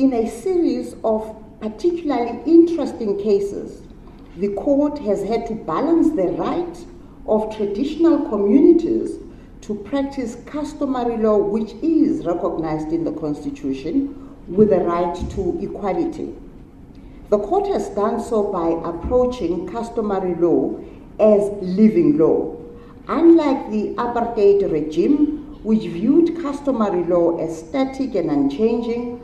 In a series of particularly interesting cases, the court has had to balance the right of traditional communities to practice customary law, which is recognized in the Constitution, with the right to equality. The court has done so by approaching customary law as living law. Unlike the apartheid regime, which viewed customary law as static and unchanging,